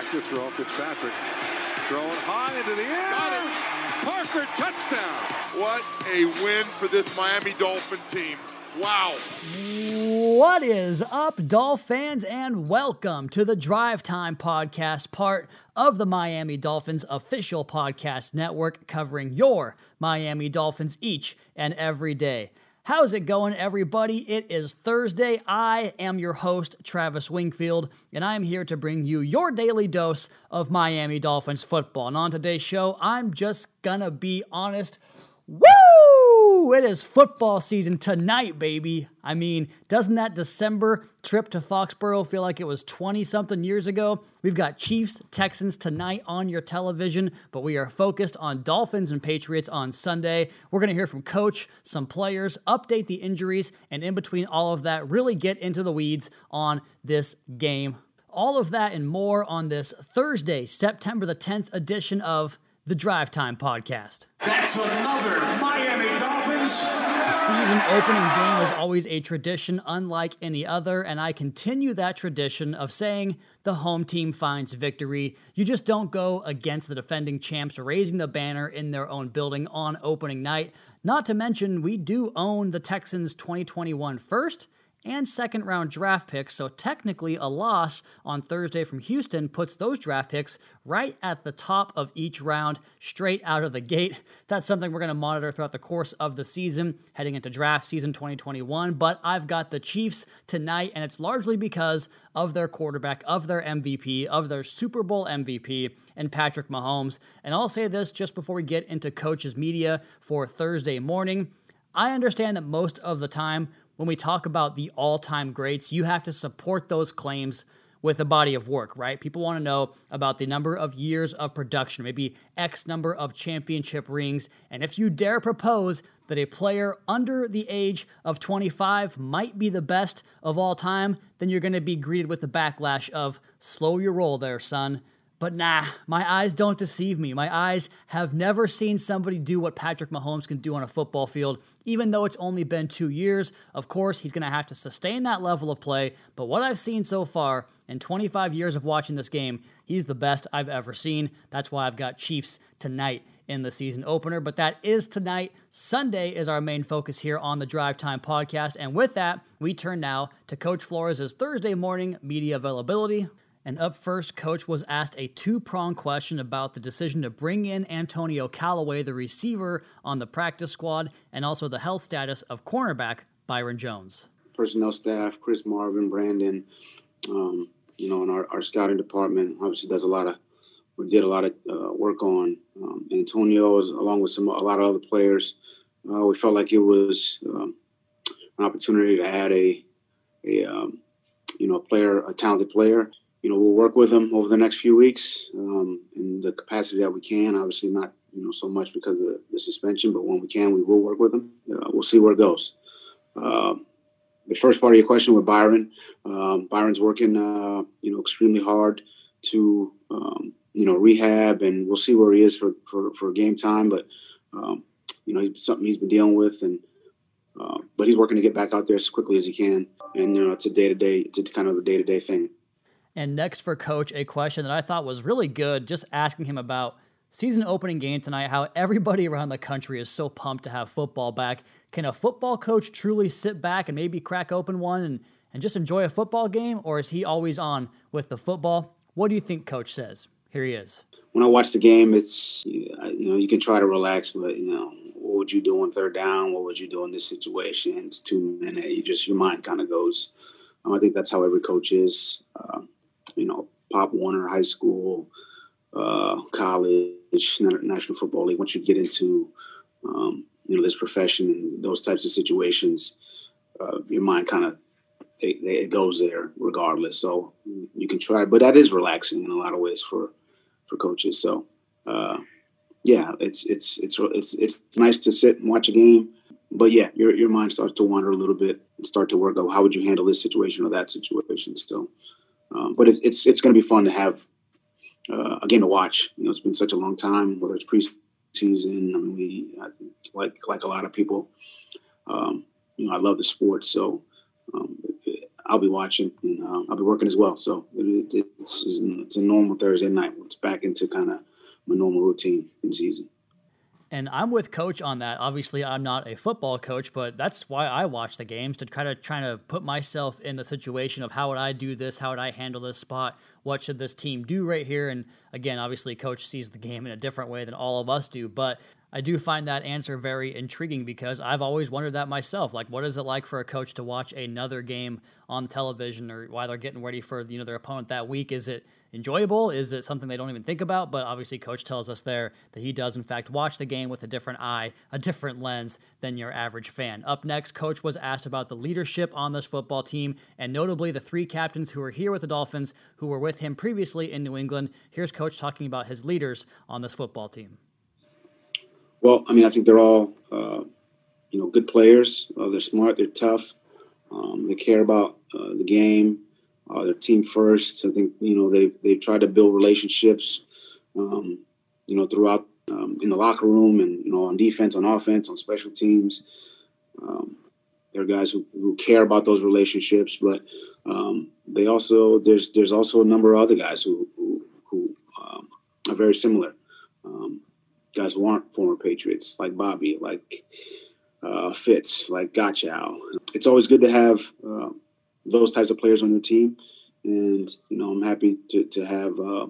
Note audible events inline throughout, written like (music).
back to throw Fitzpatrick. Throwing high into the air. Got it. Parker touchdown. What a win for this Miami Dolphin team. Wow. What is up, Dolph fans, and welcome to the Drive Time Podcast, part of the Miami Dolphins official podcast network covering your Miami Dolphins each and every day. How's it going, everybody? It is Thursday. I am your host, Travis Wingfield, and I'm here to bring you your daily dose of Miami Dolphins football. And on today's show, I'm just gonna be honest. Woo! It is football season tonight, baby. I mean, doesn't that December trip to Foxborough feel like it was 20 something years ago? We've got Chiefs, Texans tonight on your television, but we are focused on Dolphins and Patriots on Sunday. We're going to hear from coach, some players, update the injuries, and in between all of that, really get into the weeds on this game. All of that and more on this Thursday, September the 10th edition of the Drive Time Podcast. That's another Miami Dolphins. The season opening game is always a tradition unlike any other, and I continue that tradition of saying the home team finds victory. You just don't go against the defending champs raising the banner in their own building on opening night. Not to mention, we do own the Texans 2021 first and second round draft picks. So, technically, a loss on Thursday from Houston puts those draft picks right at the top of each round, straight out of the gate. (laughs) That's something we're going to monitor throughout the course of the season, heading into draft season 2021. But I've got the Chiefs tonight, and it's largely because of their quarterback, of their MVP, of their Super Bowl MVP, and Patrick Mahomes. And I'll say this just before we get into coaches' media for Thursday morning. I understand that most of the time when we talk about the all time greats, you have to support those claims with a body of work, right? People want to know about the number of years of production, maybe X number of championship rings. And if you dare propose that a player under the age of 25 might be the best of all time, then you're going to be greeted with the backlash of slow your roll there, son. But nah, my eyes don't deceive me. My eyes have never seen somebody do what Patrick Mahomes can do on a football field, even though it's only been two years. Of course, he's going to have to sustain that level of play, but what I've seen so far in 25 years of watching this game, he's the best I've ever seen. That's why I've got Chiefs tonight in the season opener, but that is tonight. Sunday is our main focus here on the Drive Time podcast. And with that, we turn now to Coach Flores' Thursday morning media availability. And up first, Coach was asked a two pronged question about the decision to bring in Antonio Callaway, the receiver, on the practice squad, and also the health status of cornerback Byron Jones. Personnel staff, Chris Marvin, Brandon, um, you know, and our, our scouting department obviously does a lot of, we did a lot of uh, work on um, Antonio, along with some a lot of other players. Uh, we felt like it was um, an opportunity to add a, a um, you know, a player, a talented player you know, we'll work with them over the next few weeks um, in the capacity that we can. Obviously, not you know so much because of the, the suspension, but when we can, we will work with them. Uh, we'll see where it goes. Uh, the first part of your question with Byron, um, Byron's working uh, you know extremely hard to um, you know rehab, and we'll see where he is for for, for game time. But um, you know, he's something he's been dealing with, and uh, but he's working to get back out there as quickly as he can. And you know, it's a day to day, it's a kind of a day to day thing. And next for Coach, a question that I thought was really good, just asking him about season opening game tonight, how everybody around the country is so pumped to have football back. Can a football coach truly sit back and maybe crack open one and, and just enjoy a football game, or is he always on with the football? What do you think Coach says? Here he is. When I watch the game, it's, you know, you can try to relax, but, you know, what would you do on third down? What would you do in this situation? It's two minutes. You just, your mind kind of goes. Um, I think that's how every coach is. Uh, you know, Pop Warner High School, uh, college, National Football League. Once you get into um, you know this profession and those types of situations, uh, your mind kind of it, it, goes there regardless. So you can try, but that is relaxing in a lot of ways for for coaches. So uh, yeah, it's it's it's it's it's nice to sit and watch a game. But yeah, your your mind starts to wander a little bit and start to work out how would you handle this situation or that situation. So um, but it's it's it's going to be fun to have uh, a game to watch. You know, it's been such a long time, whether it's preseason. I mean, we like like a lot of people. Um, you know, I love the sport, so um, I'll be watching and uh, I'll be working as well. So it, it, it's, it's a normal Thursday night. It's back into kind of my normal routine in season. And I'm with coach on that. Obviously, I'm not a football coach, but that's why I watch the games to kind of try to put myself in the situation of how would I do this? How would I handle this spot? What should this team do right here? And again, obviously, coach sees the game in a different way than all of us do. But I do find that answer very intriguing because I've always wondered that myself. Like, what is it like for a coach to watch another game on television or while they're getting ready for you know their opponent that week? Is it enjoyable? Is it something they don't even think about? But obviously, coach tells us there that he does in fact watch the game with a different eye, a different lens than your average fan. Up next, coach was asked about the leadership on this football team and notably the three captains who are here with the Dolphins who were with him previously in New England. Here's coach talking about his leaders on this football team. Well, I mean, I think they're all, uh, you know, good players. Uh, they're smart. They're tough. Um, they care about uh, the game. Uh, their team first. I think you know they they try to build relationships. Um, you know, throughout um, in the locker room and you know on defense, on offense, on special teams. Um, there are guys who, who care about those relationships, but um, they also there's there's also a number of other guys who who, who um, are very similar guys who aren't former Patriots, like Bobby, like uh, Fitz, like Gotchow. It's always good to have uh, those types of players on your team, and you know I'm happy to to have uh,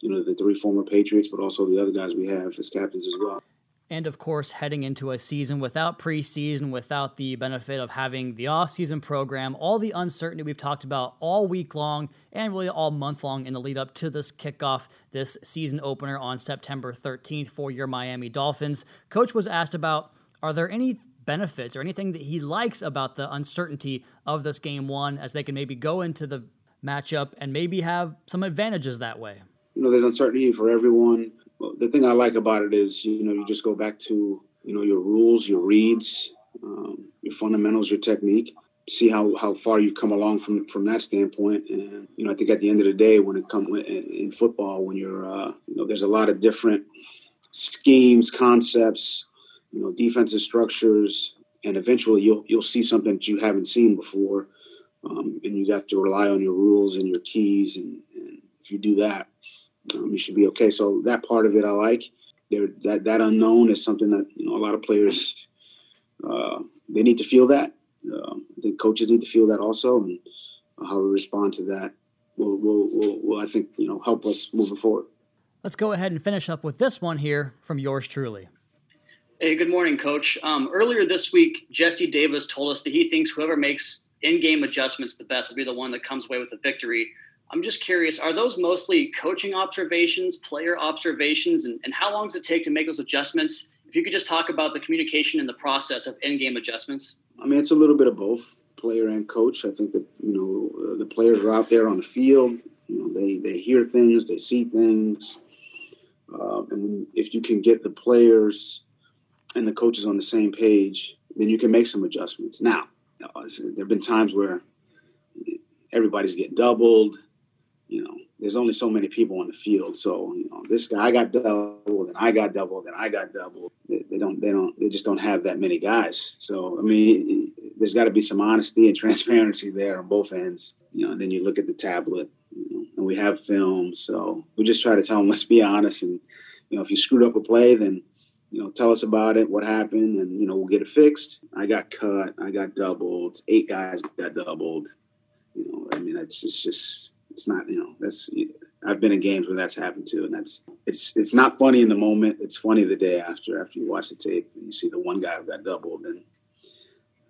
you know the three former Patriots, but also the other guys we have as captains as well and of course heading into a season without preseason without the benefit of having the off-season program all the uncertainty we've talked about all week long and really all month long in the lead up to this kickoff this season opener on september 13th for your miami dolphins. Coach was asked about are there any benefits or anything that he likes about the uncertainty of this game one as they can maybe go into the matchup and maybe have some advantages that way? You know there's uncertainty for everyone the thing I like about it is, you know, you just go back to, you know, your rules, your reads, um, your fundamentals, your technique. See how, how far you come along from from that standpoint, and you know I think at the end of the day, when it comes in football, when you're uh, you know there's a lot of different schemes, concepts, you know defensive structures, and eventually you'll you'll see something that you haven't seen before, um, and you have to rely on your rules and your keys, and, and if you do that, um, you should be okay. So that part of it I like. There, that that unknown is something that you know a lot of players uh, they need to feel that. Uh, I think coaches need to feel that also, and how we respond to that will, will, will, will I think you know help us moving forward. Let's go ahead and finish up with this one here from yours truly. Hey, good morning, Coach. Um, earlier this week, Jesse Davis told us that he thinks whoever makes in-game adjustments the best will be the one that comes away with a victory. I'm just curious, are those mostly coaching observations, player observations, and, and how long does it take to make those adjustments? If you could just talk about the communication and the process of in-game adjustments. I mean, it's a little bit of both, player and coach. I think that you know uh, the players are out there on the field. You know, they they hear things, they see things, uh, and if you can get the players and the coaches on the same page, then you can make some adjustments. Now, there have been times where everybody's getting doubled you know, there's only so many people on the field. So, you know, this guy I got doubled and I got doubled and I got doubled. They, they don't, they don't, they just don't have that many guys. So, I mean, there's got to be some honesty and (laughs) transparency there on both ends. You know, and then you look at the tablet, you know, and we have film. So we just try to tell them, (laughs) let's be honest. And, you know, if you screwed up a play, then, you know, tell us about it, what happened, and, you know, we'll get it fixed. I got cut. I got doubled. Eight guys got doubled. You know, I mean, it's just, just, it's not you know that's I've been in games where that's happened too, and that's it's it's not funny in the moment. It's funny the day after after you watch the tape and you see the one guy who got doubled and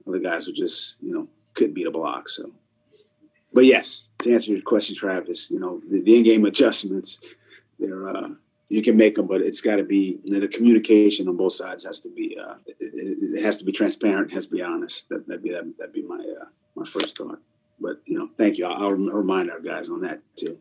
other guys who just you know couldn't beat a block. So, but yes, to answer your question, Travis, you know the, the in-game adjustments, they're uh, you can make them, but it's got to be the communication on both sides has to be uh, it, it, has to be transparent, has to be honest. That would be that, would be my uh, my first thought. But you know, thank you. I'll, I'll remind our guys on that too.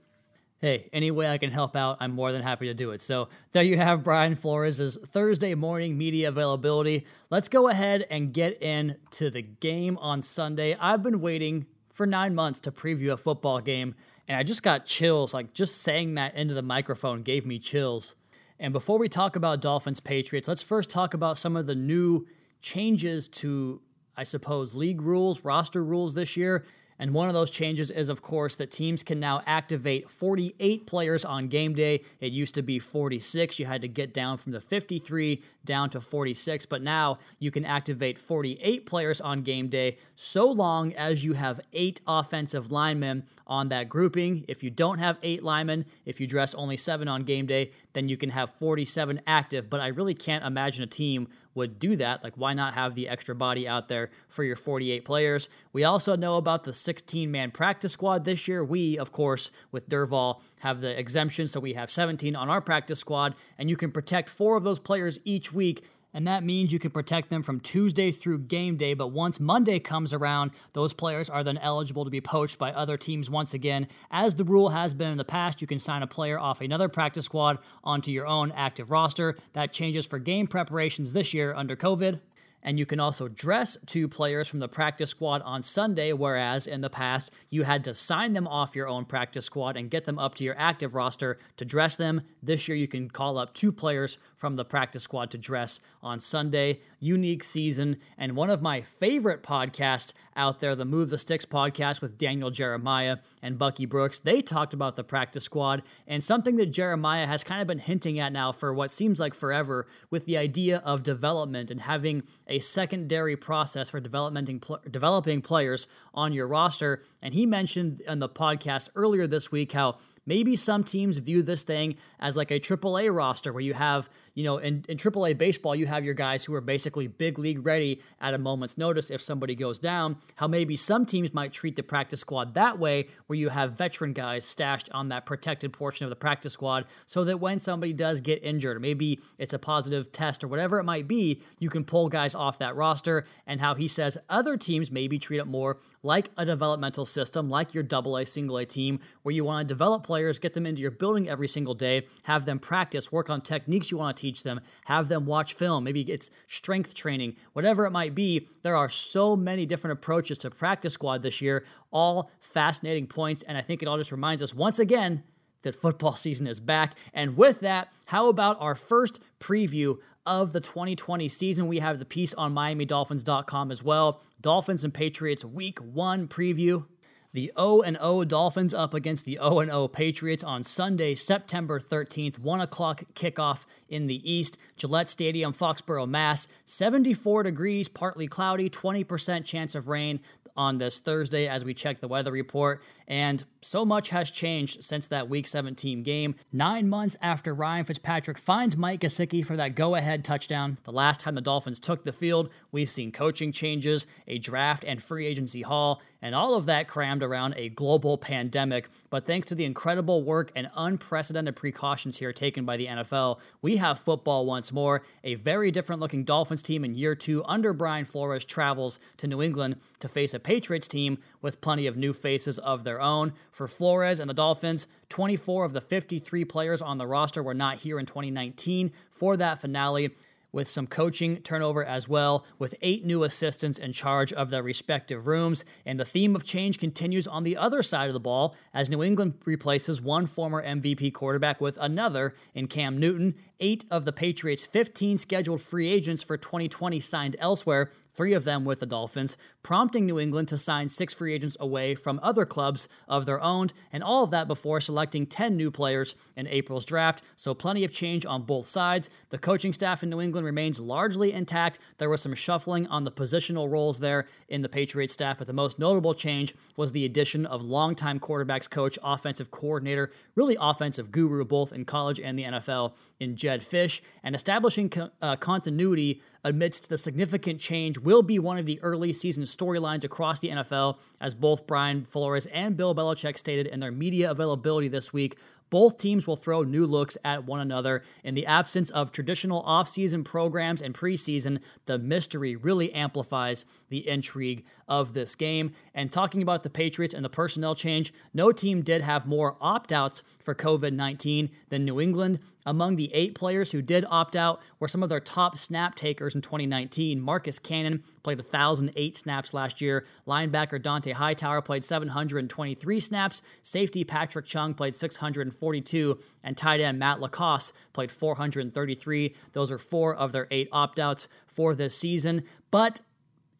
Hey, any way I can help out, I'm more than happy to do it. So there you have Brian Flores' Thursday morning media availability. Let's go ahead and get into the game on Sunday. I've been waiting for nine months to preview a football game, and I just got chills. Like just saying that into the microphone gave me chills. And before we talk about Dolphins Patriots, let's first talk about some of the new changes to, I suppose, league rules, roster rules this year And one of those changes is, of course, that teams can now activate 48 players on game day. It used to be 46. You had to get down from the 53 down to 46, but now you can activate 48 players on game day so long as you have eight offensive linemen on that grouping. If you don't have eight linemen, if you dress only seven on game day, then you can have 47 active. But I really can't imagine a team would do that. Like, why not have the extra body out there for your 48 players? We also know about the 16 man practice squad this year. We, of course, with Durval, have the exemption, so we have 17 on our practice squad, and you can protect four of those players each week and that means you can protect them from Tuesday through game day. But once Monday comes around, those players are then eligible to be poached by other teams once again. As the rule has been in the past, you can sign a player off another practice squad onto your own active roster. That changes for game preparations this year under COVID. And you can also dress two players from the practice squad on Sunday, whereas in the past, you had to sign them off your own practice squad and get them up to your active roster to dress them. This year, you can call up two players from the practice squad to dress on Sunday. Unique season. And one of my favorite podcasts out there, the Move the Sticks podcast with Daniel Jeremiah and Bucky Brooks, they talked about the practice squad and something that Jeremiah has kind of been hinting at now for what seems like forever with the idea of development and having a secondary process for developing, pl- developing players on your roster. And he mentioned on the podcast earlier this week how Maybe some teams view this thing as like a AAA roster where you have, you know, in, in AAA baseball, you have your guys who are basically big league ready at a moment's notice if somebody goes down. How maybe some teams might treat the practice squad that way, where you have veteran guys stashed on that protected portion of the practice squad so that when somebody does get injured, maybe it's a positive test or whatever it might be, you can pull guys off that roster. And how he says other teams maybe treat it more like a developmental system, like your double A, single A team, where you want to develop players, get them into your building every single day, have them practice, work on techniques you want to teach them, have them watch film. Maybe it's strength training, whatever it might be. There are so many different approaches to practice squad this year, all fascinating points. And I think it all just reminds us once again that football (laughs) season is back. And with that, how about our first preview of the 2020 season? We have the piece on MiamiDolphins.com as well. Dolphins and Patriots Week One preview. The O and O Dolphins up against the O and O Patriots on Sunday, September 13th, 1 o'clock kickoff in the East. Gillette Stadium, Foxborough, Mass. 74 degrees, partly cloudy, 20% chance of rain on this Thursday as we check the weather report. And so much has changed since that Week 17 game. Nine months after Ryan Fitzpatrick finds Mike Gesicki for that go ahead touchdown, the last time the Dolphins took the field, we've seen coaching changes, a draft and free agency haul, and all of that crammed around a global pandemic. But thanks to the incredible work and unprecedented precautions here taken by the NFL, we have football once more. A very different looking Dolphins team in year two under Brian Flores travels to New England to face a Patriots team with plenty of new faces of their own. For Flores and the Dolphins, 24 of the 53 players on the roster were not here in 2019 for that finale with some coaching turnover as well, with eight new assistants in charge of their respective rooms. And the theme of change continues on the other side of the ball as New England replaces one former MVP quarterback with another in Cam Newton. Eight of the Patriots' 15 scheduled free agents for 2020 signed elsewhere, three of them with the Dolphins, prompting New England to sign six free agents away from other clubs of their own, and all of that before selecting 10 new players in April's draft. So, plenty of change on both sides. The coaching staff in New England remains largely intact. There was some shuffling on the positional roles there in the Patriots staff, but the most notable change was the addition of longtime quarterbacks coach, offensive coordinator, really offensive guru, both in college and the NFL, in Jedd Fisch, and establishing co- uh, continuity amidst the significant change will be one of the early season storylines across the NFL, as both Brian Flores and Bill Belichick stated in their media availability this week. Both teams will throw new looks at one another. In the absence of traditional offseason programs and preseason, the mystery really amplifies the intrigue of this game. And talking about the Patriots and the personnel change, no team did have more opt outs for COVID 19 than New England. Among the eight players who did opt out were some of their top snap takers in 2019. Marcus Cannon played 1,008 snaps last year. Linebacker Dont'a Hightower played 723 snaps. Safety Patrick Chung played 642. And tight end Matt LaCosse played 433. Those are four of their eight opt outs for this season. But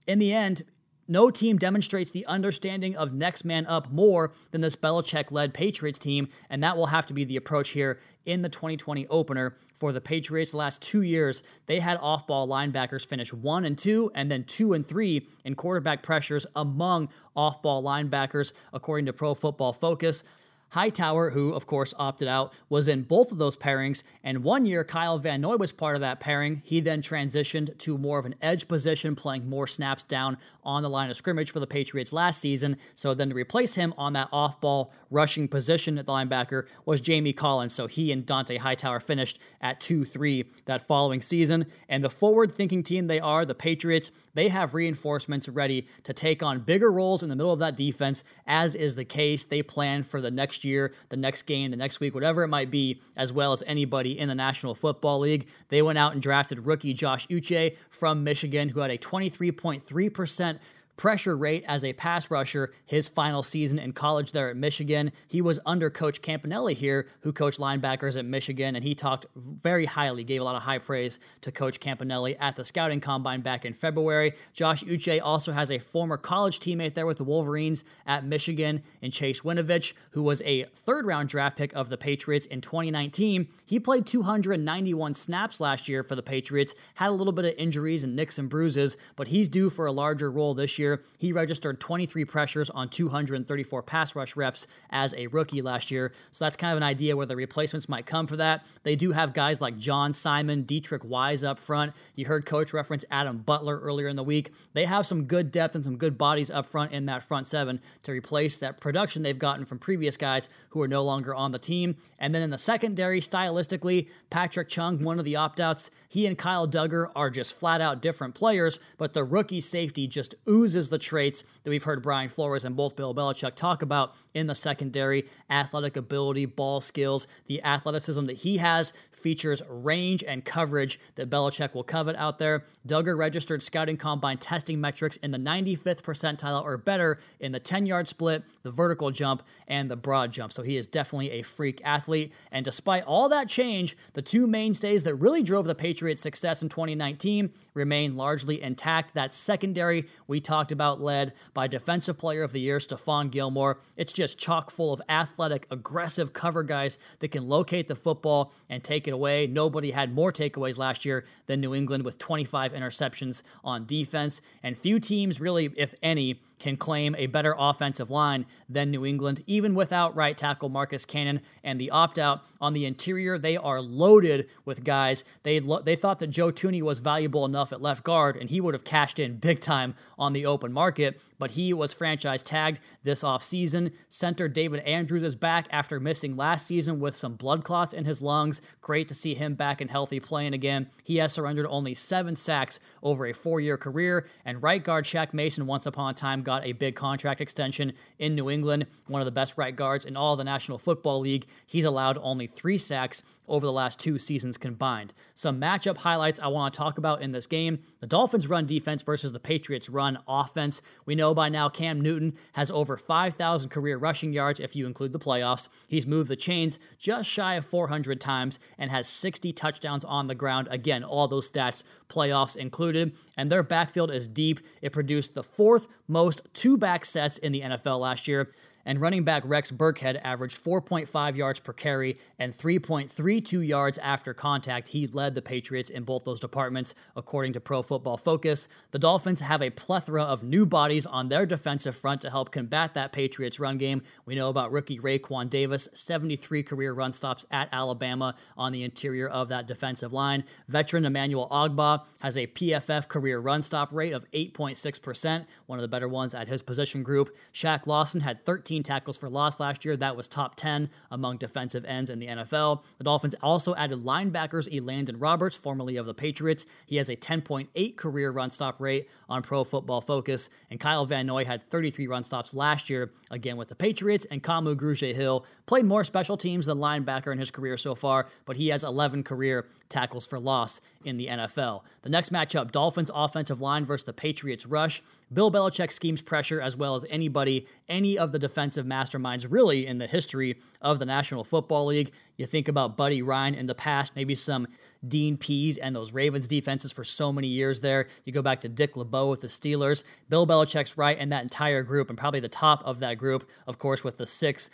in the end, no team demonstrates the understanding of next man up more than this Belichick led Patriots team, and that will have to be the approach here in the 2020 opener for the Patriots. The last two years, they had off ball linebackers finish one and two, and then two and three in quarterback pressures among off ball linebackers, according to Pro Football Focus. Hightower, who of course opted out, was in both of those pairings. And one year, Kyle Van Noy was part of that pairing. He then transitioned to more of an edge position, playing more snaps down on the line of scrimmage for the Patriots last season. So then to replace him on that off ball rushing position at the linebacker was Jamie Collins. So he and Dont'a Hightower finished at 2 3 that following season. And the forward thinking team they are, the Patriots, they have reinforcements ready to take on bigger roles in the middle of that defense, as is the case. They plan for the next year, the next game, the next week, whatever it might be, as well as anybody in the National Football League. They went out and drafted rookie Josh Uche from Michigan, who had a 23.3% pressure rate as a pass rusher his final season in college there at Michigan. He was under Coach Campanile here, who coached linebackers at Michigan, and he talked very highly, gave a lot of high praise to Coach Campanile at the scouting combine back in February. Josh Uche also has a former college teammate there with the Wolverines at Michigan in Chase Winovich, who was a third round draft pick of the Patriots in 2019. He played 291 snaps last year for the Patriots, had a little bit of injuries and nicks and bruises, but he's due for a larger role this year year. He registered 23 pressures on 234 pass rush reps as a rookie last year. So that's kind of an idea where the replacements might come for that. They do have guys like John Simon, Deatrich Wise up front. You heard coach reference Adam Butler earlier in the week. They have some good depth and some good bodies up front in that front seven to replace that production they've gotten from previous guys who are no longer on the team. And then in the secondary, stylistically, Patrick Chung, one of the opt outs, he and Kyle Dugger are just flat out different players, but the rookie safety just oozes the traits that we've heard Brian Flores and both Bill Belichick talk about in the secondary athletic ability, ball skills. The athleticism that he has features range and coverage that Belichick will covet out there. Dugger registered scouting combine testing metrics in the 95th percentile or better in the 10 yard split, the vertical jump, and the broad jump. So he is definitely a freak athlete. And despite all that change, the two mainstays that really drove the Patriots' success in 2019 remain largely intact. That secondary we talked about, led by Defensive Player of the Year, Stephon Gilmore. It's just chock full of athletic, aggressive cover guys that can locate the football and take it away. Nobody had more takeaways last year than New England with 25 interceptions on defense. And few teams, really, if any, can claim a better offensive line than New England, even without right tackle Marcus Cannon and the opt out on the interior. They are loaded with guys. They lo- they thought that Joe Thuney was valuable enough at left guard, and he would have cashed in big time on the open market. But he was franchise tagged this offseason. Center David Andrews is back after missing last season with some blood clots in his lungs. Great to see him back and healthy playing again. He has surrendered only seven sacks over a four year career. And right guard Shaq Mason, once upon a time, got a big contract extension in New England, one of the best right guards in all the National Football League. He's allowed only three sacks over the last two seasons combined. Some matchup highlights I want to talk about in this game the Dolphins' run defense versus the Patriots' run offense. We know by now Cam Newton has over 5,000 career rushing yards if you include the playoffs. He's moved the chains just shy of 400 times and has 60 touchdowns on the ground. Again, all those stats, playoffs included. And their backfield is deep. It produced the fourth most two back sets in the NFL last year and running back Rex Burkhead averaged 4.5 yards per carry and 3.32 yards after contact. He led the Patriots in both those departments, according to Pro Football Focus. The Dolphins have a plethora of new bodies on their defensive front to help combat that Patriots run game. We know about rookie Raekwon Davis, 73 career run stops at Alabama on the interior of that defensive line. Veteran Emmanuel Ogbah has a PFF career run stop rate of 8.6%, one of the better ones at his position group. Shaq Lawson had 13 13 tackles for loss last year. That was top 10 among defensive ends in the NFL. The Dolphins also added linebackers Elandon Roberts, formerly of the Patriots. He has a 10.8 career run stop rate on Pro Football Focus. And Kyle Van Noy had 33 run stops last year, again with the Patriots. And Kamu Grugier Hill played more special teams than linebacker in his career so far, but he has 11 career tackles for loss in the NFL. The next matchup Dolphins offensive line versus the Patriots rush. Bill Belichick schemes pressure as well as anybody, any of the defensive masterminds really in the history of the National Football League. You think about Buddy Ryan in the past, maybe some Dean Pees and those Ravens defenses for so many years there. You go back to Dick LeBeau with the Steelers. Bill Belichick's right in that entire group, and probably the top of that group, of course, with the six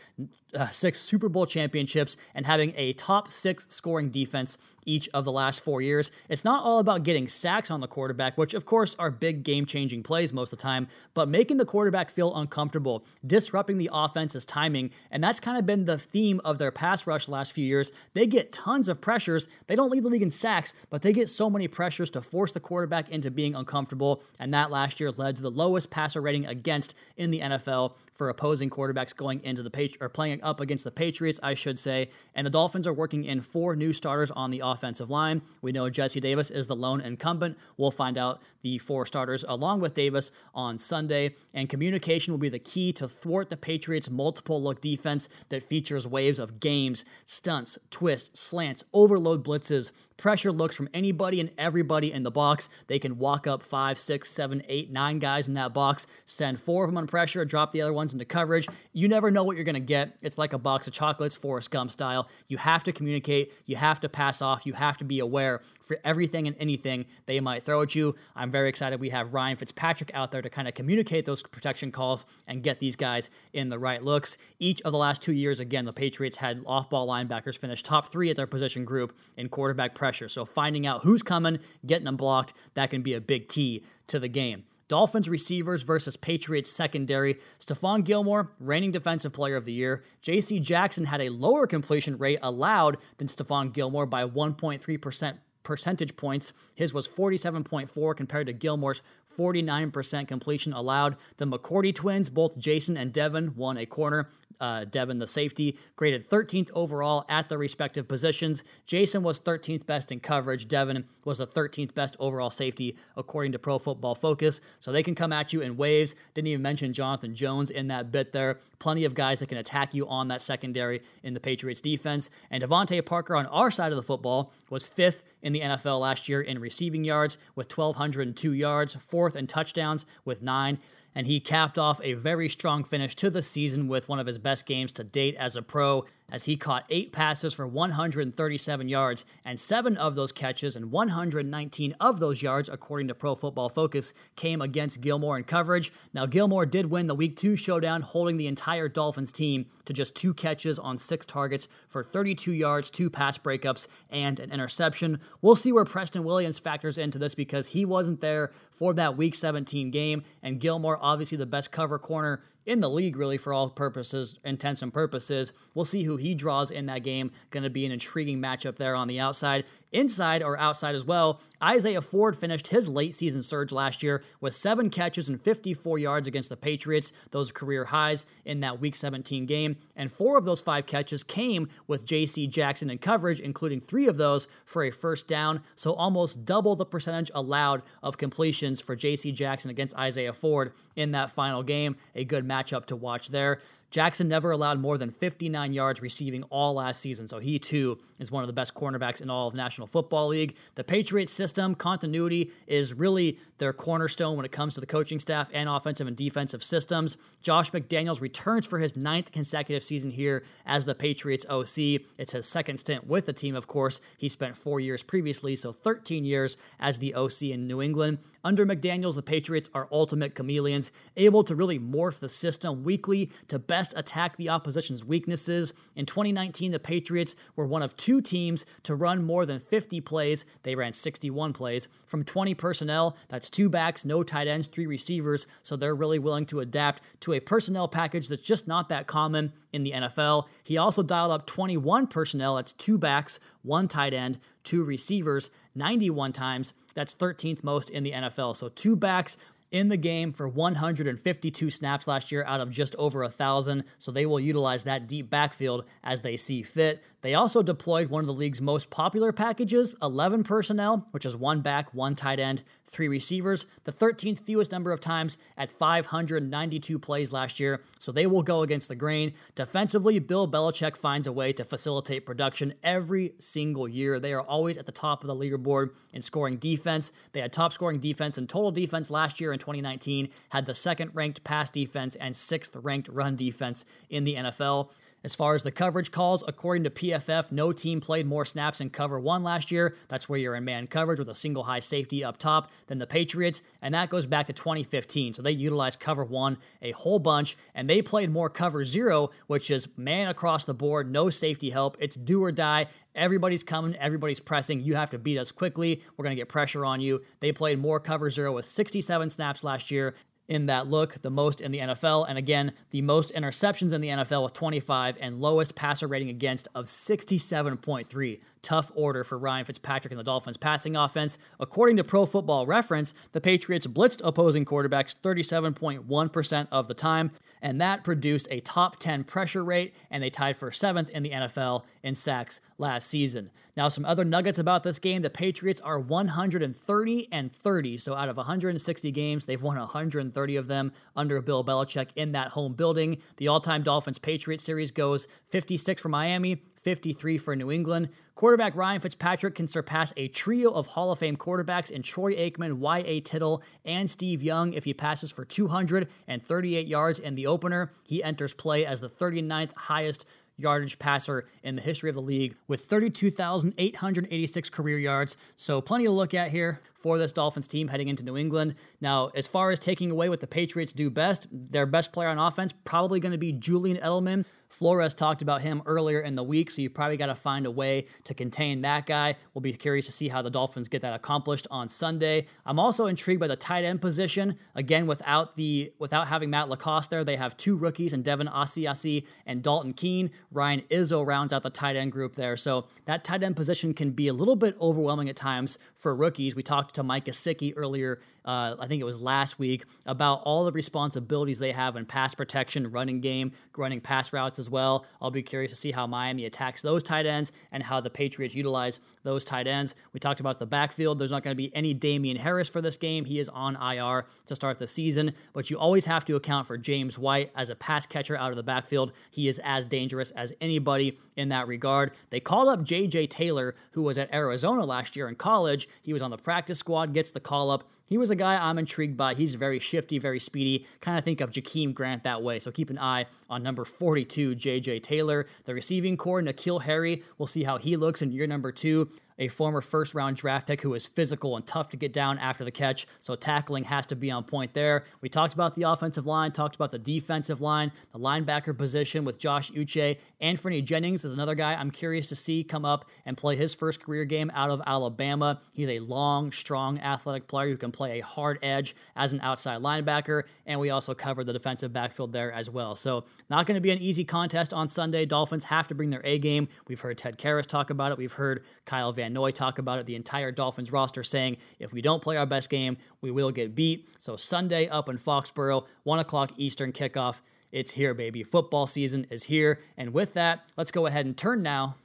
uh, six Super Bowl championships and having a top six scoring defense each of the last four years. It's not all about getting sacks on the quarterback, which of course are big game changing plays most of the time, but making the quarterback feel uncomfortable, disrupting the offense's timing. And that's kind of been the theme of their pass rush the last few years. They get tons of pressures. They don't lead the league in sacks, but they get so many pressures to force the quarterback into being uncomfortable. And that last year led to the lowest passer rating against in the NFL for opposing quarterbacks going into the Patri- or playing up against the Patriots, I should say. And the Dolphins are working in four new starters on the offensive line. We know Jesse Davis is the lone incumbent. We'll find out the four starters along with Davis on Sunday. And communication will be the key to thwart the Patriots' multiple look defense that features waves of games, stunts, twists, slants, overload blitzes, pressure looks from anybody and everybody in the box. They can walk up five, six, seven, eight, nine guys in that box, send four of them on pressure, drop the other ones into coverage. You never know what you're going to get. It's like a box of chocolates, Forrest Gump style. You have to communicate, you have to pass off, you have to be aware for everything and anything they might throw at you. I'm very excited we have Ryan Fitzpatrick out there to kind of communicate those protection calls and get these guys in the right looks. Each of the last two years, again, the Patriots had off ball linebackers finish top three at their position group in quarterback pressure. So finding out who's coming, getting them blocked, that can be a big key to the game. Dolphins receivers versus Patriots secondary. Stephon Gilmore, reigning defensive player of the year. J.C. Jackson had a lower completion rate allowed than Stephon Gilmore by 1.3% percentage points. His was 47.4 compared to Gilmore's 49% completion allowed. The McCourty twins, both Jason and Devin, one a corner. Uh, Devin, the safety, graded 13th overall at their respective positions. Jason was 13th best in coverage. Devin was the 13th best overall safety, according to Pro Football Focus. So they can come at you in waves. Didn't even mention Jonathan Jones in that bit there. Plenty of guys that can attack you on that secondary in the Patriots defense. And DeVante Parker on our side of the football was fifth in the NFL last year in receiving yards with 1,202 yards, fourth in touchdowns with nine and he capped off a very strong finish to the season with one of his best games to date as a pro as he caught eight passes for 137 yards, and seven of those catches and 119 of those yards, according to Pro Football Focus, came against Gilmore in coverage. Now, Gilmore did win the Week 2 showdown, holding the entire Dolphins team to just two catches on six targets for 32 yards, two pass breakups, and an interception. We'll see where Preston Williams factors into this because he wasn't there for that Week 17 game, and Gilmore, obviously the best cover corner in the league, really, for all purposes, intents and purposes. We'll see who he draws in that game. Going to be an intriguing matchup there on the outside. Inside or outside as well, Isaiah Ford finished his late season surge last year with seven catches and 54 yards against the Patriots, those career highs in that Week 17 game. And four of those five catches came with J.C. Jackson in coverage, including three of those for a first down. So almost double the percentage allowed of completions for J.C. Jackson against Isaiah Ford in that final game. A good matchup to watch there. Jackson never allowed more than 59 yards receiving all last season, so he too is one of the best cornerbacks in all of National Football League. The Patriots system continuity is really their cornerstone when it comes to the coaching staff and offensive and defensive systems. Josh McDaniels returns for his ninth consecutive season here as the Patriots OC. It's his second stint with the team, of course. He spent four years previously, so 13 years as the OC in New England. Under McDaniels, the Patriots are ultimate chameleons, able to really morph the system weekly to best attack the opposition's weaknesses. In 2019, the Patriots were one of two teams to run more than 50 plays. They ran 61 plays from 20 personnel. That's two backs, no tight ends, three receivers. So they're really willing to adapt to a personnel package that's just not that common in the NFL. He also dialed up 21 personnel. That's two backs, one tight end, two receivers, 91 times. That's 13th most in the NFL. So two backs, in the game for 152 snaps last year out of just over a thousand, so they will utilize that deep backfield as they see fit. They also deployed one of the league's most popular packages 11 personnel, which is one back, one tight end, three receivers, the 13th fewest number of times at 592 plays last year, so they will go against the grain. Defensively, Bill Belichick finds a way to facilitate production every single year. They are always at the top of the leaderboard in scoring defense. They had top scoring defense and total defense last year in 2019, had the second ranked pass defense and sixth ranked run defense in the NFL. As far as the coverage calls, according to PFF, no team played more snaps in cover one last year. That's where you're in man coverage with a single high safety up top than the Patriots, and that goes back to 2015. So they utilized cover one a whole bunch, and they played more cover zero, which is man across the board, no safety help. It's do or die. Everybody's coming, everybody's pressing. You have to beat us quickly. We're going to get pressure on you. They played more cover zero with 67 snaps last year in that look, the most in the NFL, and again, the most interceptions in the NFL with 25 and lowest passer rating against of 67.3. Tough order for Ryan Fitzpatrick and the Dolphins passing offense. According to Pro Football Reference, the Patriots blitzed opposing quarterbacks 37.1% of the time, and that produced a top 10 pressure rate, and they tied for seventh in the NFL in sacks last season. Now, some other nuggets about this game the Patriots are 130 and 30. So, out of 160 games, they've won 130 of them under Bill Belichick in that home building. The all time Dolphins Patriots series goes 56 for Miami, 53 for New England. Quarterback Ryan Fitzpatrick can surpass a trio of Hall of Fame quarterbacks in Troy Aikman, Y.A. Tittle, and Steve Young if he passes for 238 yards in the opener. He enters play as the 39th highest yardage passer in the history of the league with 32,886 career yards. So, plenty to look at here for this Dolphins team heading into New England. Now, as far as taking away what the Patriots do best, their best player on offense probably going to be Julian Edelman. Flores talked about him earlier in the week, so you probably got to find a way to contain that guy. We'll be curious to see how the Dolphins get that accomplished on Sunday. I'm also intrigued by the tight end position. Again, without the without having Matt LaCosse there, they have two rookies and Devin Asiasi and Dalton Keene. Ryan Izzo rounds out the tight end group there. So that tight end position can be a little bit overwhelming at times for rookies. We talked to Mike Gesicki earlier uh, I think it was last week, about all the responsibilities they have in pass protection, running game, running pass routes as well. I'll be curious to see how Miami attacks those tight ends and how the Patriots utilize those tight ends. We talked about the backfield. There's not going to be any Damien Harris for this game. He is on IR to start the season, but you always have to account for James White as a pass catcher out of the backfield. He is as dangerous as anybody in that regard. They called up JJ Taylor, who was at Arizona last year in college. He was on the practice squad, gets the call up. He was a guy I'm intrigued by. He's very shifty, very speedy. Kind of think of Jakeem Grant that way. So keep an eye on number 42, JJ Taylor. The receiving core, N'Keal Harry. We'll see how he looks in year number two a former first round draft pick who is physical and tough to get down after the catch. So tackling has to be on point there. We talked about the offensive line, talked about the defensive line, the linebacker position with Josh Uche. Anfernee Jennings is another guy I'm curious to see come up and play his first career game out of Alabama. He's a long, strong, athletic player who can play a hard edge as an outside linebacker. And we also covered the defensive backfield there as well. So not going to be an easy contest on Sunday. Dolphins have to bring their A game. We've heard Ted Karras talk about it. We've heard Kyle Van Noy talk about it, the entire Dolphins roster saying if we don't play our best game, we will get beat. So Sunday up in Foxborough, 1 o'clock Eastern kickoff. It's here, baby. Football season is here. And with that, let's go ahead and turn now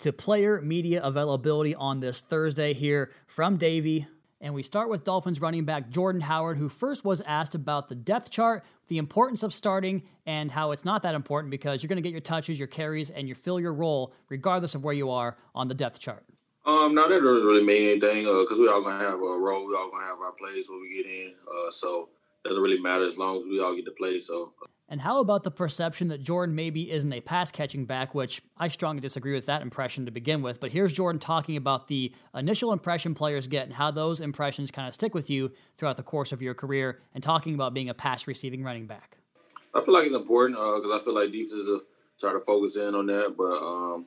to player media availability on this Thursday here from Davie. And we start with Dolphins running back Jordan Howard, who first was asked about the depth chart, the importance of starting, and how it's not that important because you're going to get your touches, your carries, and you fill your role regardless of where you are on the depth chart. Um, no, that doesn't really mean anything because uh, we all gonna have a role. We all gonna have our plays when we get in. Uh, so it doesn't really matter as long as we all get to play. So. And how about the perception that Jordan maybe isn't a pass catching back, which I strongly disagree with that impression to begin with. But here's Jordan talking about the initial impression players get and how those impressions kind of stick with you throughout the course of your career, and talking about being a pass receiving running back. I feel like it's important because uh, I feel like defenses try to focus in on that, but um,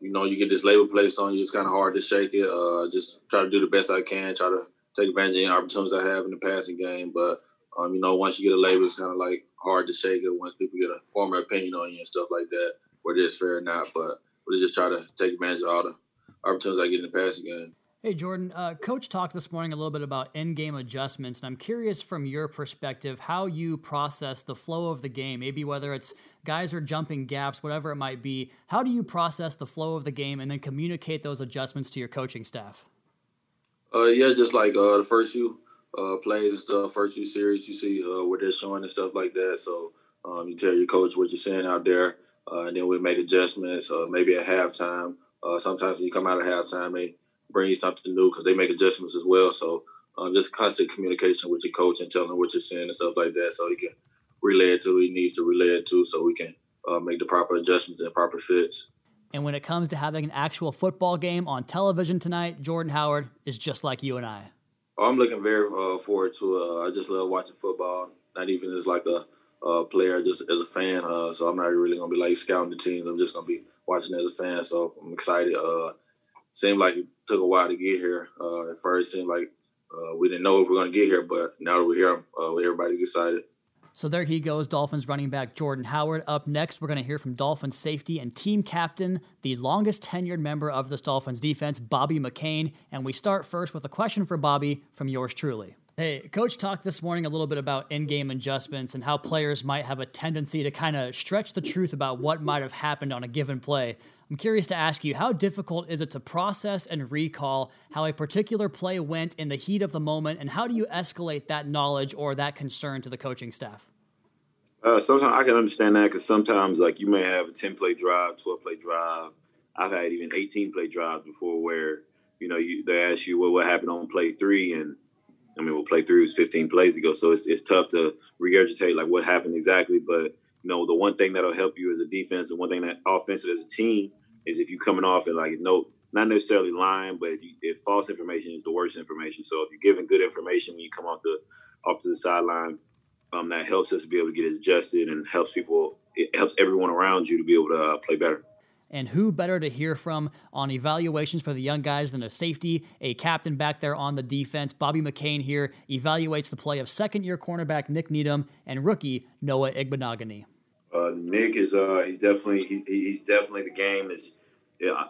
you know, you get this label placed on you. It's kind of hard to shake it. Uh, just try to do the best I can. Try to take advantage of any opportunities I have in the passing game. But um, you know, once you get a label, it's kind of like hard to shake it. Once people get a former opinion on you and stuff like that, whether it's fair or not. But we just try to take advantage of all the opportunities I get in the passing game. Hey, Jordan. Uh, Coach talked this morning a little bit about in game adjustments, and I'm curious from your perspective how you process the flow of the game. Maybe whether it's guys are jumping gaps, whatever it might be. How do you process the flow of the game and then communicate those adjustments to your coaching staff? Uh, yeah, just like uh, the first few uh, plays and stuff, first few series, you see uh, what they're showing and stuff like that. So um, you tell your coach what you're saying out there, uh, and then we make adjustments. Maybe at halftime. Sometimes when you come out of halftime, they bring you something new because they make adjustments as well. So um, just constant communication with your coach and telling him what you're saying and stuff like that, so he can relay it to who he needs to relay it to, so we can uh, make the proper adjustments and proper fits. And when it comes to having an actual football game on television tonight, Jordan Howard is just like you and I. Oh, I'm looking very uh, forward to it. Uh, I just love watching football, not even as like a, a player, just as a fan. Uh, so I'm not really going to be like scouting the teams. I'm just going to be watching as a fan. So I'm excited. Uh, seemed like took a while to get here. Uh, at first, seemed like uh, we didn't know if we are going to get here, but now that we're here, everybody's excited. So there he goes, Dolphins running back Jordan Howard. Up next, we're going to hear from Dolphins safety and team captain, the longest tenured member of this Dolphins defense, Bobby McCain. And we start first with a question for Bobby from yours truly. Hey, Coach talked this morning a little bit about in game adjustments and how players might have a tendency to kind of stretch the truth about what might have happened on a given play. I'm curious to ask you how difficult is it to process and recall how a particular play went in the heat of the moment, and how do you escalate that knowledge or that concern to the coaching staff? Uh, sometimes I can understand that because sometimes, like, you may have a 10 play drive, 12 play drive. I've had even 18 play drives before where, you know, you, they ask you well, what happened on play three. And I mean, well, play three was 15 plays ago. So it's, it's tough to regurgitate like what happened exactly. But, you know, the one thing that'll help you as a defense and one thing that offensive as a team is if you're coming off and like no, not necessarily lying, but if, you, if false information is the worst information. So if you're giving good information when you come off the off to the sideline, um, that helps us to be able to get adjusted and helps people. It helps everyone around you to be able to uh, play better. And who better to hear from on evaluations for the young guys than a safety, a captain back there on the defense? Bobby McCain here evaluates the play of second year cornerback Nick Needham and rookie Noah Igbinoghene. Uh, Nick is uh, he's definitely he, he's definitely the game is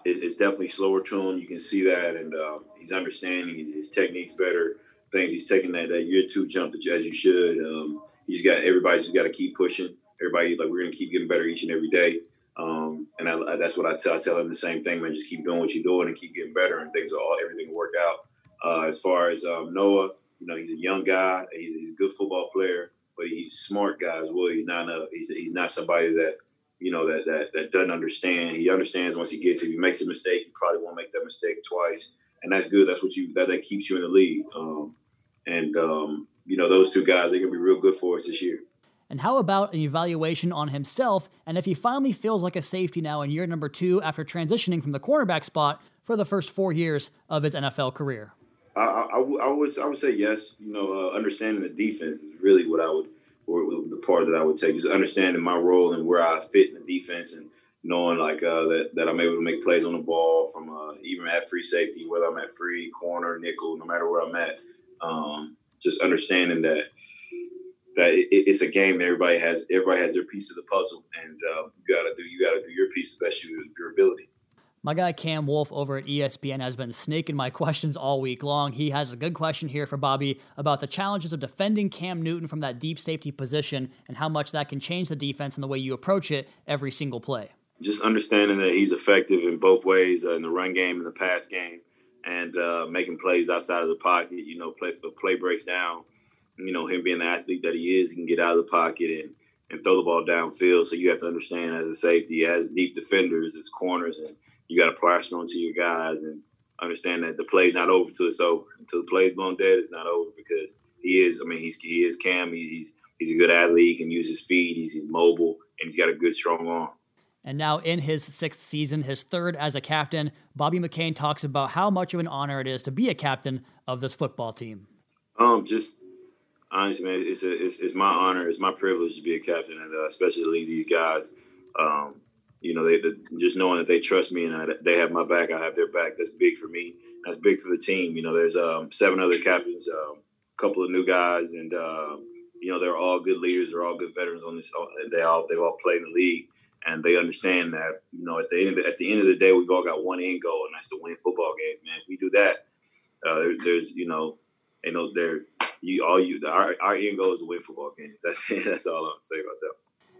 it's definitely slower to him. You can see that, and uh, he's understanding his, his, technique's better. Things he's taking that that year two jump as you should. Um, he's got everybody's just got to keep pushing. Everybody like we're gonna keep getting better each and every day. Um, and I, that's what I tell I tell him the same thing, man. Just keep doing what you're doing and keep getting better, and things will all everything will work out. Uh, as far as um, Noah, you know, he's a young guy. He's, he's a good football player but he's a smart guy as well. He's not a he's, he's not somebody that you know that that that doesn't understand. He understands once he gets if he makes a mistake, he probably won't make that mistake twice, and that's good. That's what you that that keeps you in the league. Um, and um, you know those two guys, they're gonna be real good for us this year. And how about an evaluation on himself and if he finally feels like a safety now in year number two after transitioning from the cornerback spot for the first four years of his NFL career? I, I, I, would I would say yes. You know, uh, understanding the defense is really what I would, or the part that I would take is understanding my role and where I fit in the defense and knowing like uh, that that I'm able to make plays on the ball from uh, even at free safety, whether I'm at free corner, nickel, no matter where I'm at. Um, just understanding that that it, it's a game. Everybody has everybody has their piece of the puzzle, and uh, you gotta do you gotta do your piece the best you your ability. My guy Cam Wolfe over at ESPN has been snaking my (laughs) questions all week long. He has a good question here for Bobby about the challenges of defending Cam Newton from that deep safety position and how much that can change the defense and the way you approach it every single play. Just understanding that he's effective in both ways uh, in the run game and the pass game, and uh, making plays outside of the pocket. You know, play for play breaks down. You know, him being the athlete that he is, he can get out of the pocket and and throw the ball downfield. So you have to understand as a safety, as deep defenders, as corners, and you got to plaster onto your guys and understand that the play's not over until it's over. Until the play's blown dead, it's not over because he is. I mean, he's he is Cam. He's he's a good athlete. He can use his feet. He's he's mobile and he's got a good strong arm. And now, in his sixth season, his third as a captain, Bobby McCain talks about how much of an honor it is to be a captain of this football team. Um, just honestly, man, it's a, it's, it's my honor, it's my privilege to be a captain, and uh, especially to lead these guys. Um, you know, they, just knowing that they trust me and I, they have my back, I have their back. That's big for me. That's big for the team. You know, there's um, seven other captains, a um, couple of new guys, and uh, you know they're all good leaders. They're all good veterans on this. They all they all play in the league, and they understand that. You know, at the end of the, at the end of the day, we've all got one end goal, and that's to win football game. Man, if we do that, uh, there, there's you know, you know, there you all you our, our end goal is to win football games. (laughs) That's that's all I'm saying about that.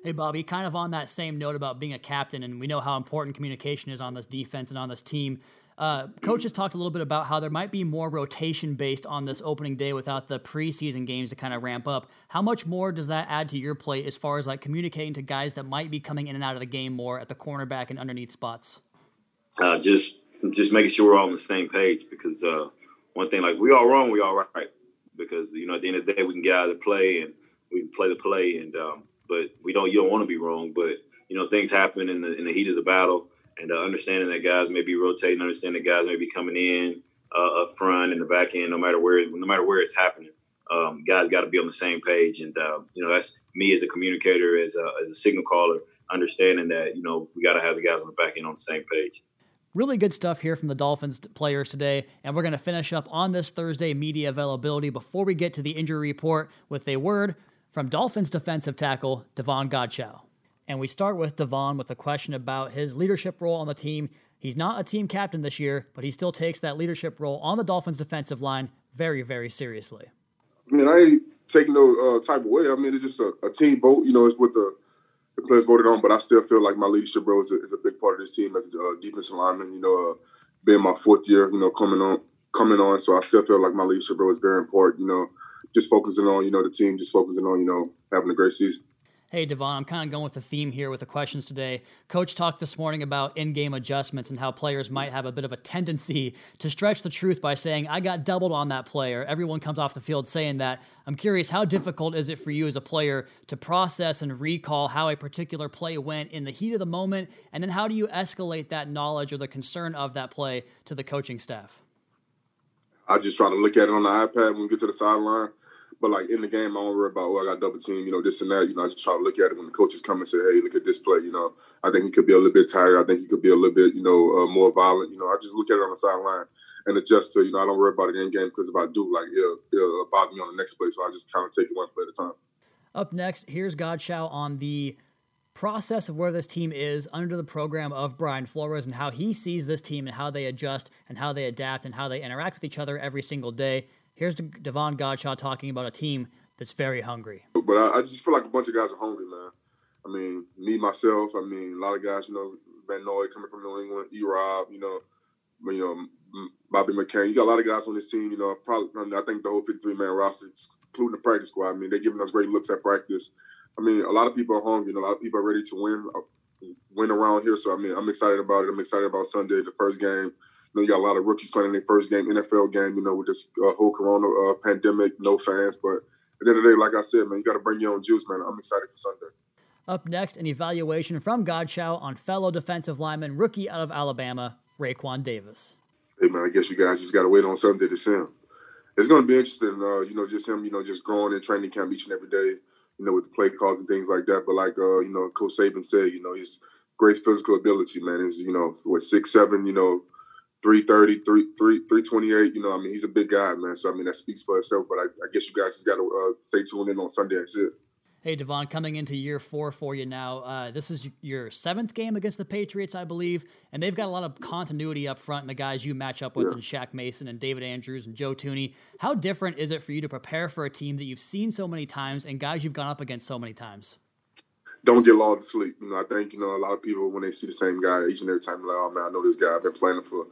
Hey, Bobby, kind of on that same note about being a captain, and we know how important communication is on this defense and on this team. Uh, coach has talked a little bit about how there might be more rotation based on this opening day without the preseason games to kind of ramp up. How much more does that add to your play as far as like communicating to guys that might be coming in and out of the game more at the cornerback and underneath spots? Uh, just just making sure we're all on the same page because uh, one thing like we all wrong, we all right because you know at the end of the day we can get out of the play and we can play the play and um, but we don't. You don't want to be wrong, but you know things happen in the in the heat of the battle, and uh, understanding that guys may be rotating, understanding that guys may be coming in uh, up front and the back end, no matter where no matter where it's happening. Um, guys got to be on the same page, and uh, you know that's me as a communicator, as a, as a signal caller, understanding that you know we got to have the guys on the back end on the same page. Really good stuff here from the Dolphins players today, and we're going to finish up on this Thursday media availability before we get to the injury report with a word from Dolphins defensive tackle Davon Godchaux. And we start with Davon with a question about his leadership role on the team. He's not a team captain this year, but he still takes that leadership role on the Dolphins defensive line very, very seriously. I mean, I ain't taking no uh, type of way. I mean, it's just a, a team vote. You know, it's what the the players voted on, but I still feel like my leadership role is a, is a big part of this team as a uh, defensive lineman. You know, uh, being my fourth year, you know, coming on, coming on, so I still feel like my leadership role is very important. You know, just focusing on you know the team, just focusing on you know having a great season. Hey, Davon, I'm kind of going with the theme here with the questions today. Coach talked this morning about in game adjustments and how players might have a bit of a tendency to stretch the truth by saying, I got doubled on that player. Everyone comes off the field saying that. I'm curious, how difficult is it for you as a player to process and recall how a particular play went in the heat of the moment? And then how do you escalate that knowledge or the concern of that play to the coaching staff? I just try to look at it on the iPad when we get to the sideline but like in the game, I don't worry about, oh, I got double team, you know, this and that. You know, I just try to look at it when the coaches come and say, hey, look at this play. You know, I think he could be a little bit tired. I think he could be a little bit, you know, uh, more violent. You know, I just look at it on the sideline and adjust to, you know, I don't worry about it in game because if I do, like, it'll, it'll bother me on the next play. So I just kind of take it one play at a time. Up next, here's Godchaux on the process of where this team is under the program of Brian Flores and how he sees this team and how they adjust and how they adapt and how they interact with each other every single day. Here's Davon Godchaux talking about a team that's very hungry. But I, I, just feel like a bunch of guys are hungry, man. I mean, me myself. I mean, a lot of guys, you know, Van Noy coming from New England, E. Rob, you know, you know, Bobby McCain. You got a lot of guys on this team. You know, probably I, mean, I think the whole 53 man roster, including the practice squad. I mean, they're giving us great looks at practice. I mean, a lot of people are hungry, and a lot of people are ready to win, uh, win around here. So I mean, I'm excited about it. I'm excited about Sunday, the first game. You know, you got a lot of rookies playing their first game, NFL game. You know, with this uh, whole Corona uh, pandemic, no fans. But at the end of the day, like I said, man, you got to bring your own juice, man. I'm excited for Sunday. Up next, an evaluation from Godchaux on fellow defensive lineman, rookie out of Alabama, Raekwon Davis. Hey man, I guess you guys just got to wait on Sunday to see him. It's going to be interesting, uh, you know, just him, you know, just growing in training camp each and every day, you know, with the play calls and things like that. But like, uh, you know, Coach Saban said, you know, he's great physical ability, man. Is you know, what six seven, you know, 330, 3, 3, 328. You know, I mean, he's a big guy, man. So, I mean, that speaks for itself. But I, I guess you guys just got to uh, stay tuned in on Sunday and shit. Hey, Davon, coming into year four for you now. Uh, this is your seventh game against the Patriots, I believe, and they've got a lot of continuity up front and the guys you match up with, yeah. and Shaq Mason and David Andrews and Joe Thuney. How different is it for you to prepare for a team that you've seen so many times and guys you've gone up against so many times? Don't get lulled to sleep. You know, I think you know a lot of people when they see the same guy each and every time, like, oh man, I know this guy. I've been playing him for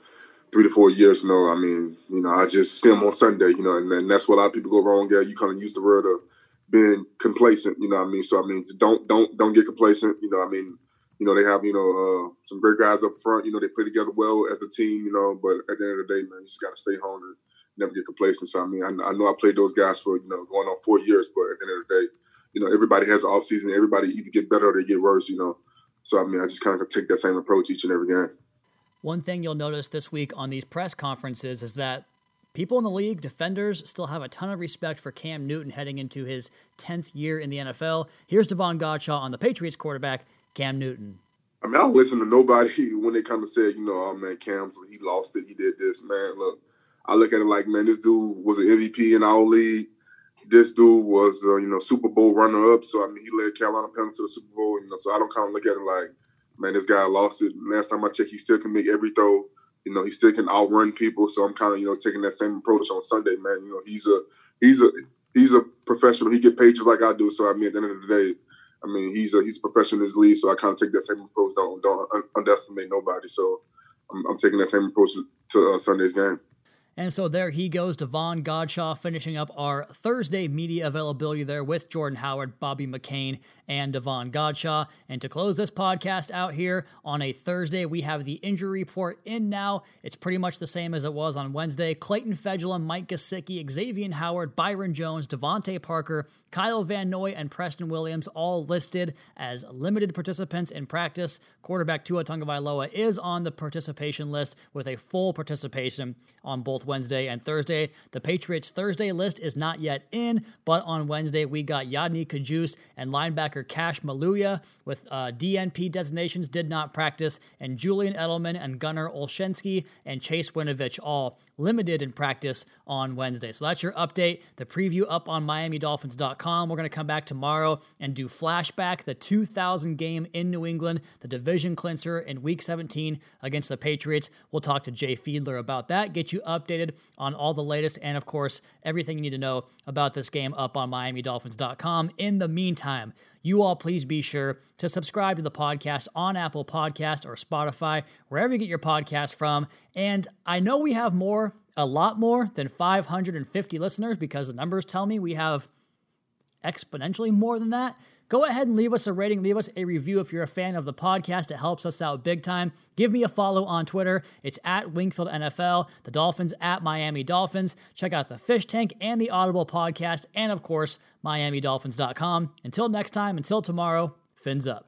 three to four years. You know, I mean, you know, I just see him on Sunday. You know, and, and that's where a lot of people go wrong. Yeah, you kind of use the word of being complacent. You know, I mean, so I mean, don't don't don't get complacent. You know, I mean, you know, they have you know uh, some great guys up front. You know, they play together well as a team. You know, but at the end of the day, man, you just got to stay hungry, never get complacent. So I mean, I, I, know I played those guys for you know going on four years, but at the end of the day, you know, everybody has an off season. Everybody either get better or they get worse. You know, so I mean, I just kind of take that same approach each and every game. One thing you'll notice this week on these press conferences is that people in the league, defenders, still have a ton of respect for Cam Newton heading into his 10th year in the NFL. Here's Davon Godchaux on the Patriots quarterback, Cam Newton. I mean, I don't listen to nobody (laughs) when they kind of said, you know, oh man, Cam, he lost it, he did this. Man, look, I look at it like, man, this dude was an MVP in our league. This dude was, uh, you know, Super Bowl runner up. So I mean, he led Carolina Panthers to the Super Bowl. You know, so I don't kind of look at him like, man, this guy lost it. Last time I checked, he still can make every throw. You know, he still can outrun people. So I'm kind of, you know, taking that same approach on Sunday, man. You know, he's a he's a he's a professional. He get paid just like I do. So I mean, at the end of the day, I mean, he's a he's a professional in his league. So I kind of take that same approach. Don't don't underestimate nobody. So I'm, I'm taking that same approach to uh, Sunday's game. And so there he goes, Davon Godchaux finishing up our Thursday media availability there with Jordan Howard, Bobby McCain, and Davon Godchaux. And to close this podcast out here on a Thursday, we have the injury report in now. It's pretty much the same as it was on Wednesday. Clayton Fejedelem, Mike Gesicki, Xavier Howard, Byron Jones, DeVante Parker, Kyle Van Noy, and Preston Williams all listed as limited participants in practice. Quarterback Tua Tagovailoa is on the participation list with a full participation on both Wednesday and Thursday. The Patriots Thursday list is not yet in, but on Wednesday we got Yodny Cajuste and linebacker Cassh Maluia with uh, DNP designations did not practice, and Julian Edelman and Gunnar Olszewski and Chase Winovich all limited in practice on Wednesday. So that's your update. The preview up on MiamiDolphins.com. We're going to come back tomorrow and do flashback the 2000 game in New England, the division clincher in Week 17 against the Patriots. We'll talk to Jay Fiedler about that, get you updated on all the latest, and of course everything you need to know about this game up on MiamiDolphins.com. In the meantime, you all please be sure to subscribe to the podcast on Apple Podcast or Spotify, wherever you get your podcast from. And I know we have more, a lot more than 550 listeners because the numbers tell me we have exponentially more than that. Go ahead and leave us a rating, leave us a review if you're a fan of the podcast. It helps us out big time. Give me a follow on Twitter. It's at Wingfield NFL, the Dolphins at Miami Dolphins. Check out the Fish Tank and the Audible podcast, and of course, MiamiDolphins.com. Until next time, until tomorrow, fins up.